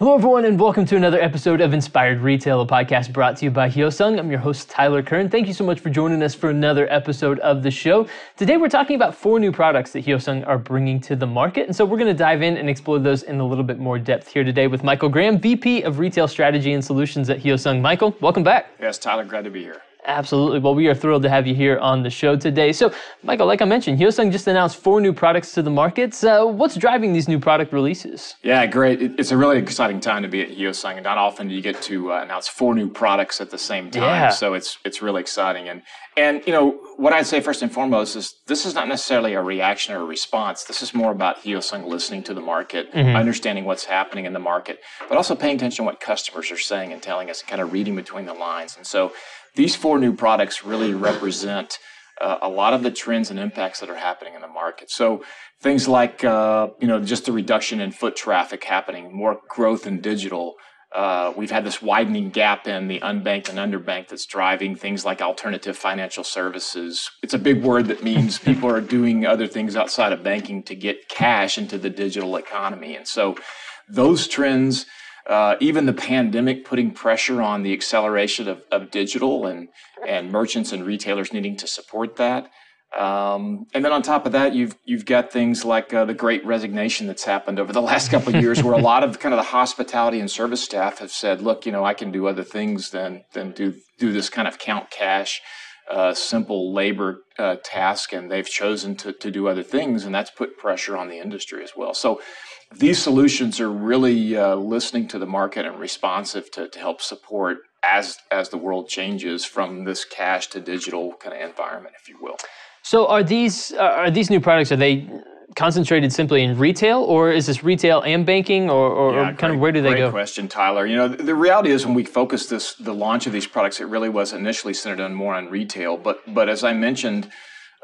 Hello, everyone, and welcome to another episode of Inspired Retail, a podcast brought to you by Hyosung. I'm your host, Tyler Kern. Thank you so much for joining us for another episode of the show. Today, we're talking about four new products that Hyosung are bringing to the market. And so, we're going to dive in and explore those in a little bit more depth here today with Michael Graham, VP of Retail Strategy and Solutions at Hyosung. Michael, welcome back. Yes, Tyler, glad to be here. Absolutely. Well, we are thrilled to have you here on the show today. So, Michael, like I mentioned, Hyosung just announced four new products to the market. Uh, what's driving these new product releases? Yeah, great. It's a really exciting time to be at Hyosung, and not often do you get to uh, announce four new products at the same time. Yeah. So it's it's really exciting. And and you know what I'd say first and foremost is this is not necessarily a reaction or a response. This is more about Hyosung listening to the market, understanding what's happening in the market, but also paying attention to what customers are saying and telling us, and kind of reading between the lines. And so these four new products really represent uh, a lot of the trends and impacts that are happening in the market. So things like uh, you know just the reduction in foot traffic happening, more growth in digital. Uh, we've had this widening gap in the unbanked and underbanked that's driving things like alternative financial services. It's a big word that means people are doing other things outside of banking to get cash into the digital economy. And so those trends, uh, even the pandemic putting pressure on the acceleration of, of digital and, and merchants and retailers needing to support that. Um, and then on top of that, you've you've got things like uh, the Great Resignation that's happened over the last couple of years, where a lot of kind of the hospitality and service staff have said, "Look, you know, I can do other things than than do do this kind of count cash, uh, simple labor uh, task," and they've chosen to to do other things, and that's put pressure on the industry as well. So. These solutions are really uh, listening to the market and responsive to, to help support as as the world changes from this cash to digital kind of environment, if you will. So, are these uh, are these new products? Are they concentrated simply in retail, or is this retail and banking, or, or, or kind of where do they great go? question, Tyler. You know, the, the reality is when we focused this, the launch of these products, it really was initially centered on more on retail. But but as I mentioned,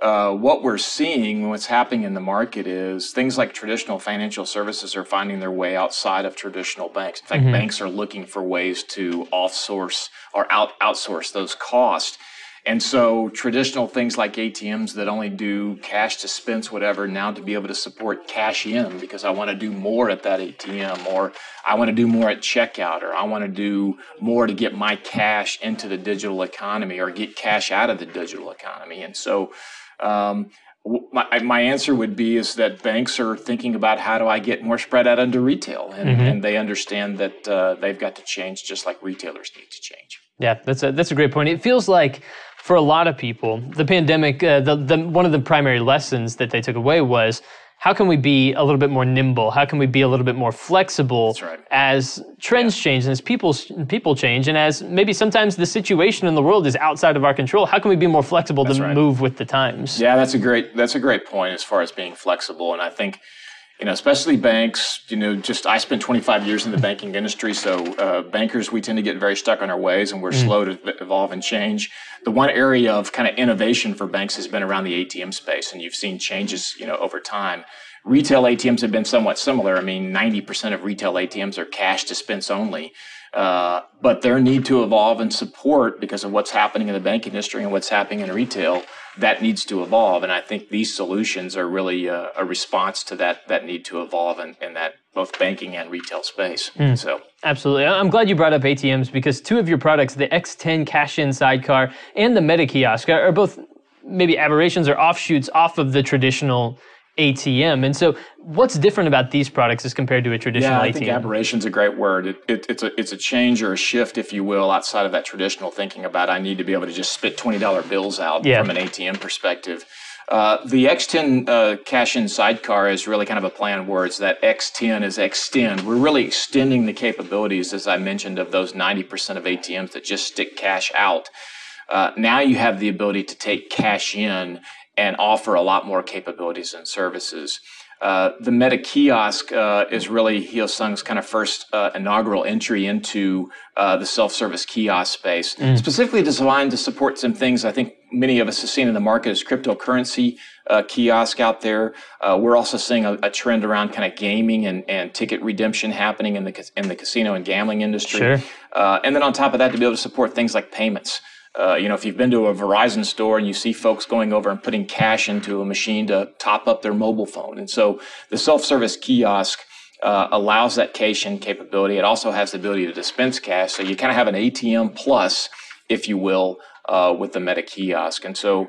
uh, what we're seeing, what's happening in the market is things like traditional financial services are finding their way outside of traditional banks. In fact, banks are looking for ways to offsource or out outsource those costs. And so traditional things like ATMs that only do cash dispense, whatever, now to be able to support cash in because I want to do more at that ATM or I want to do more at checkout or I want to do more to get my cash into the digital economy or get cash out of the digital economy. And so um, my, my answer would be is that banks are thinking about how do I get more spread out into retail and, and they understand that uh, they've got to change just like retailers need to change. Yeah, that's a that's a great point. It feels like for a lot of people, the pandemic, uh, the, the one of the primary lessons that they took away was how can we be a little bit more nimble? How can we be a little bit more flexible right. as trends change and as people people change and as maybe sometimes the situation in the world is outside of our control? How can we be more flexible to right. move with the times? Yeah, that's a great that's a great point as far as being flexible, and I think you know, especially banks. You know, just I spent 25 years in the banking industry, so uh, bankers we tend to get very stuck on our ways, and we're slow to evolve and change. The one area of kind of innovation for banks has been around the ATM space, and you've seen changes, you know, over time. Retail ATMs have been somewhat similar. I mean, 90% of retail ATMs are cash dispense only. Uh, but their need to evolve and support because of what's happening in the banking industry and what's happening in retail, that needs to evolve. And I think these solutions are really uh, a response to that that need to evolve in, in that both banking and retail space. So Absolutely. I'm glad you brought up ATMs because two of your products, the X10 Cash In Sidecar and the Meta Kiosk, are are both maybe aberrations or offshoots off of the traditional ATM. And so, what's different about these products as compared to a traditional Yeah, I ATM? think aberration's is a great word. It, it, it's a it's a change or a shift, if you will, outside of that traditional thinking about I need to be able to just spit twenty dollar bills out Yeah. from an ATM perspective. Uh, the X10 uh, cash-in sidecar is really kind of a play on words. That X10 is extend. We're really extending the capabilities, as I mentioned, of those 90% of ATMs that just stick cash out. Uh, now you have the ability to take cash in and offer a lot more capabilities and services. Uh, the Meta Kiosk uh, is really Hyosung's kind of first uh, inaugural entry into uh, the self-service kiosk space, specifically designed to support some things I think many of us have seen in the market as cryptocurrency uh, kiosk out there. Uh, we're also seeing a, a trend around kind of gaming and, and ticket redemption happening in the in the casino and gambling industry. Sure. Uh, and then on top of that, to be able to support things like payments. Uh, you know, if you've been to a Verizon store and you see folks going over and putting cash into a machine to top up their mobile phone, and so the self-service kiosk uh, allows that cash in capability. It also has the ability to dispense cash. So you kind of have an ATM plus, if you will, uh, with the Meta kiosk. And so,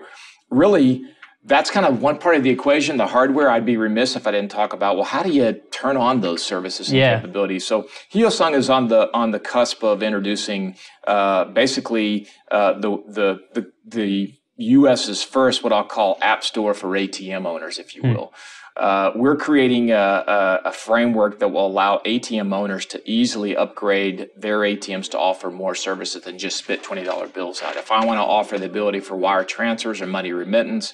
really, that's kind of one part of the equation. The hardware, I'd be remiss if I didn't talk about. Well, how do you turn on those services and yeah. capabilities? So Hyosung is on the on the cusp of introducing uh, basically uh, the, the the the U.S.'s first what I'll call app store for ATM owners, if you hmm. will. Uh, we're creating a, a, a, framework that will allow ATM owners to easily upgrade their ATMs to offer more services than just spit $20 bills out. If I want to offer the ability for wire transfers or money remittance,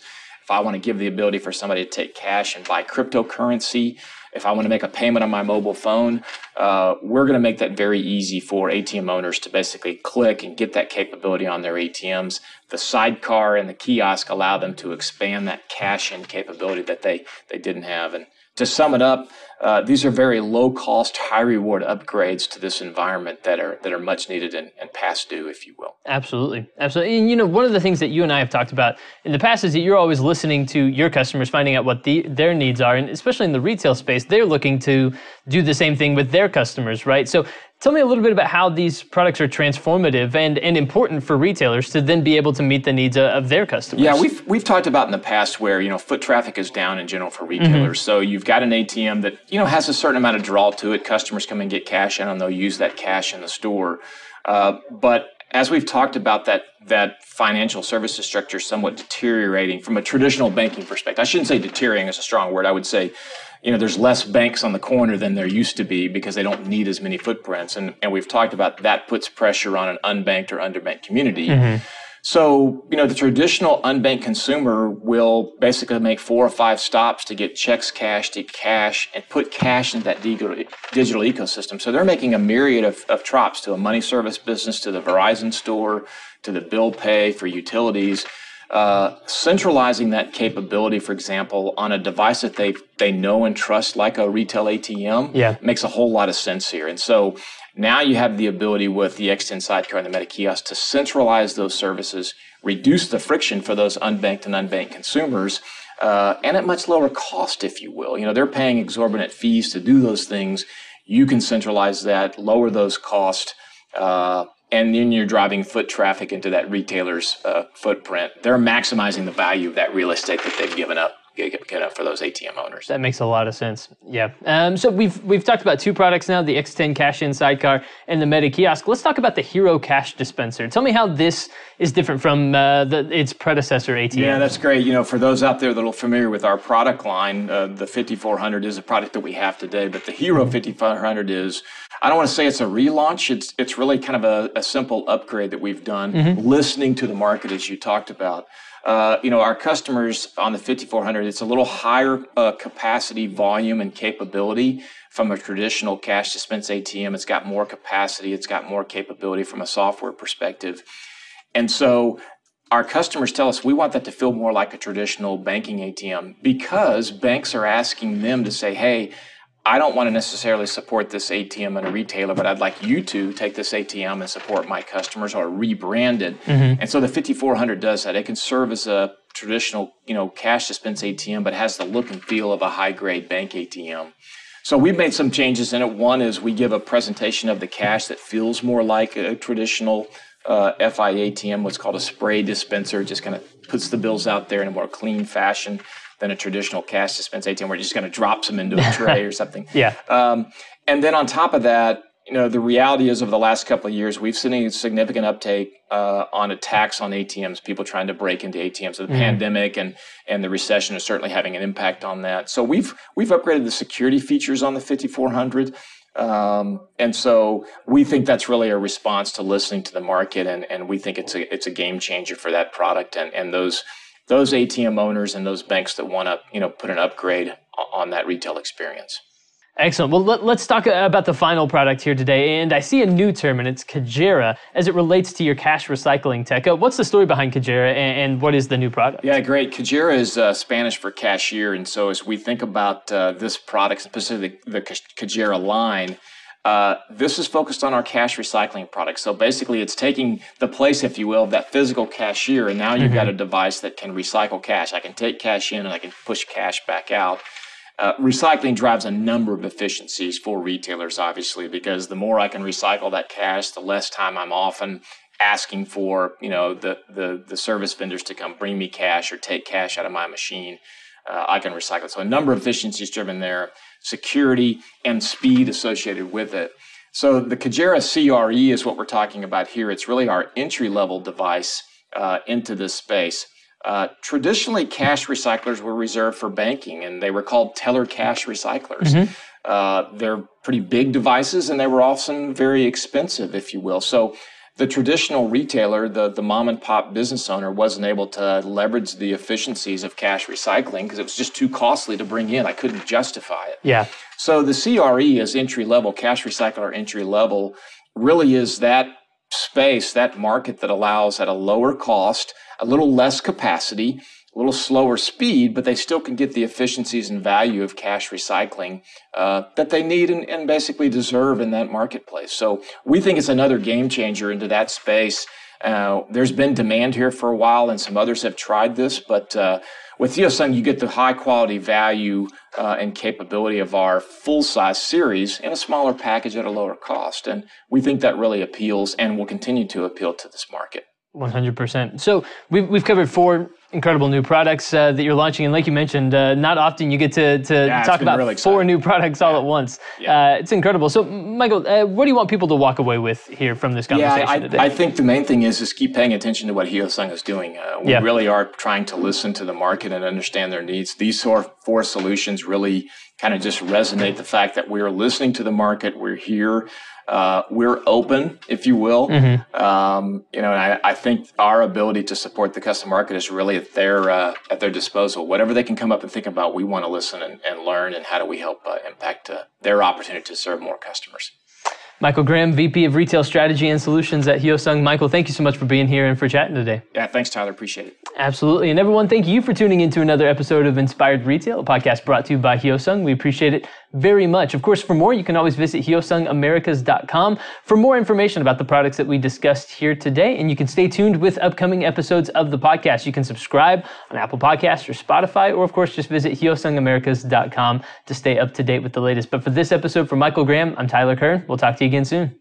I want to give the ability for somebody to take cash and buy cryptocurrency, if I want to make a payment on my mobile phone, uh, we're going to make that very easy for ATM owners to basically click and get that capability on their ATMs. The sidecar and the kiosk allow them to expand that cash in capability that they, they didn't have. And to sum it up, uh, these are very low cost, high reward upgrades to this environment that are that are much needed and, and, past due, if you will. Absolutely, absolutely. And you know, one of the things that you and I have talked about in the past is that you're always listening to your customers, finding out what the, their needs are, and especially in the retail space, they're looking to do the same thing with their customers, right? So Tell me a little bit about how these products are transformative and, and important for retailers to then be able to meet the needs of their customers. Yeah, we've we've talked about in the past where you know foot traffic is down in general for retailers. Mm-hmm. So you've got an ATM that you know has a certain amount of draw to it. Customers come and get cash in, and they'll use that cash in the store. Uh, but as we've talked about that that financial services structure somewhat deteriorating from a traditional banking perspective. I shouldn't say deteriorating is a strong word. I would say you know, there's less banks on the corner than there used to be because they don't need as many footprints. And, and we've talked about that puts pressure on an unbanked or underbanked community. Mm-hmm. So, you know, the traditional unbanked consumer will basically make four or five stops to get checks cashed to cash and put cash into that digital, digital ecosystem. So they're making a myriad of, of drops to a money service business, to the Verizon store, to the bill pay for utilities. Uh, centralizing that capability, for example, on a device that they they know and trust, like a retail ATM, yeah. makes a whole lot of sense here. And so now you have the ability with the X10 Sidecar and the Meta Kiosk to centralize those services, reduce the friction for those unbanked and unbanked consumers, uh, and at much lower cost, if you will. You know, they're paying exorbitant fees to do those things. You can centralize that, lower those costs. Uh, and then you're driving foot traffic into that retailer's uh, footprint. They're maximizing the value of that real estate that they've given up get up for those ATM owners. That makes a lot of sense. Yeah. Um, so we've we've talked about two products now: the X10 Cash In Sidecar and the Meta Kiosk. Let's talk about the Hero Cash Dispenser. Tell me how this is different from uh, the, its predecessor ATM. Yeah, that's great. You know, for those out there that are familiar with our product line, uh, the 5400 is a product that we have today, but the Hero 5400 is I don't want to say it's a relaunch. It's it's really kind of a, a simple upgrade that we've done, mm-hmm. listening to the market as you talked about. Uh, you know, our customers on the 5400, it's a little higher uh, capacity, volume, and capability from a traditional cash dispense ATM. It's got more capacity, it's got more capability from a software perspective. And so our customers tell us we want that to feel more like a traditional banking ATM because banks are asking them to say, hey, I don't want to necessarily support this ATM in a retailer, but I'd like you to take this ATM and support my customers or rebrand it. Mm-hmm. And so the 5400 does that. It can serve as a traditional, you know, cash dispense ATM, but has the look and feel of a high grade bank ATM. So we've made some changes in it. One is we give a presentation of the cash that feels more like a traditional uh, FI ATM, what's called a spray dispenser, just kind of puts the bills out there in a more clean fashion than a traditional cash dispense ATM where you're just going to drop them into a tray or something. Yeah. Um, and then on top of that, you know, the reality is over the last couple of years, we've seen a significant uptake uh, on attacks on ATMs, people trying to break into ATMs. So the mm. pandemic and and the recession is certainly having an impact on that. So we've we've upgraded the security features on the 5400. Um, and so we think that's really a response to listening to the market, and, and we think it's a it's a game changer for that product and and those those ATM owners and those banks that want to, you know, put an upgrade on that retail experience. Excellent. Well, let, us talk about the final product here today. And I see a new term, and it's Cajera as it relates to your cash recycling tech. Uh, what's the story behind Cajera, and, and, what is the new product? Yeah, great. Cajera is uh, Spanish for cashier. And so as we think about uh, this product, specifically the Cajera line, uh, this is focused on our cash recycling product. So basically, it's taking the place, if you will, of that physical cashier, and now you've mm-hmm. got a device that can recycle cash. I can take cash in and I can push cash back out. Uh, recycling drives a number of efficiencies for retailers, obviously, because the more I can recycle that cash, the less time I'm often asking for, you know, the the, the service vendors to come bring me cash or take cash out of my machine. Uh, I can recycle. it. So a number of efficiencies driven there, security and speed associated with it. So the Cajera CRE is what we're talking about here. It's really our entry level device uh, into this space. Uh, traditionally, cash recyclers were reserved for banking, and they were called teller cash recyclers. Mm-hmm. Uh, they're pretty big devices, and they were often very expensive, if you will. So the traditional retailer, the, the mom and pop business owner, wasn't able to leverage the efficiencies of cash recycling because it was just too costly to bring in. I couldn't justify it. Yeah. So the CRE as entry level, cash recycler entry level, really is that space, that market that allows at a lower cost, a little less capacity, a little slower speed, but they still can get the efficiencies and value of cash recycling uh, that they need and, and, basically deserve in that marketplace. So we think it's another game changer into that space. Uh, there's been demand here for a while, and some others have tried this, but uh, with Hyosung, you get the high quality value uh, and capability of our full size series in a smaller package at a lower cost. And we think that really appeals and will continue to appeal to this market. 100%. So we've, we've covered four incredible new products uh, that you're launching. And like you mentioned, uh, not often you get to, to yeah, talk about really four new products all yeah. at once. Yeah. Uh, it's incredible. So, Michael, uh, what do you want people to walk away with here from this conversation yeah, I, today? I think the main thing is just keep paying attention to what Hyosung is doing. Uh, we really are trying to listen to the market and understand their needs. These four solutions really kind of just resonate the fact that we're listening to the market. We're here. Uh, we're open, if you will. Mm-hmm. Um, you know, I, I, think our ability to support the custom market is really at their uh, at their disposal. Whatever they can come up and think about, we want to listen and, and learn, and how do we help uh, impact uh, their opportunity to serve more customers. Michael Graham, VP of Retail Strategy and Solutions at Hyosung. Michael, thank you so much for being here and for chatting today. Yeah, thanks, Tyler. Appreciate it. Absolutely. And everyone, thank you for tuning into another episode of Inspired Retail, a podcast brought to you by Hyosung. We appreciate it very much. Of course, for more, you can always visit HyoSungAmericas.com for more information about the products that we discussed here today. And you can stay tuned with upcoming episodes of the podcast. You can subscribe on Apple Podcasts or Spotify, or of course, just visit HyoSungAmericas.com to stay up to date with the latest. But for this episode, for Michael Graham, I'm Tyler Kern. We'll talk to you again soon.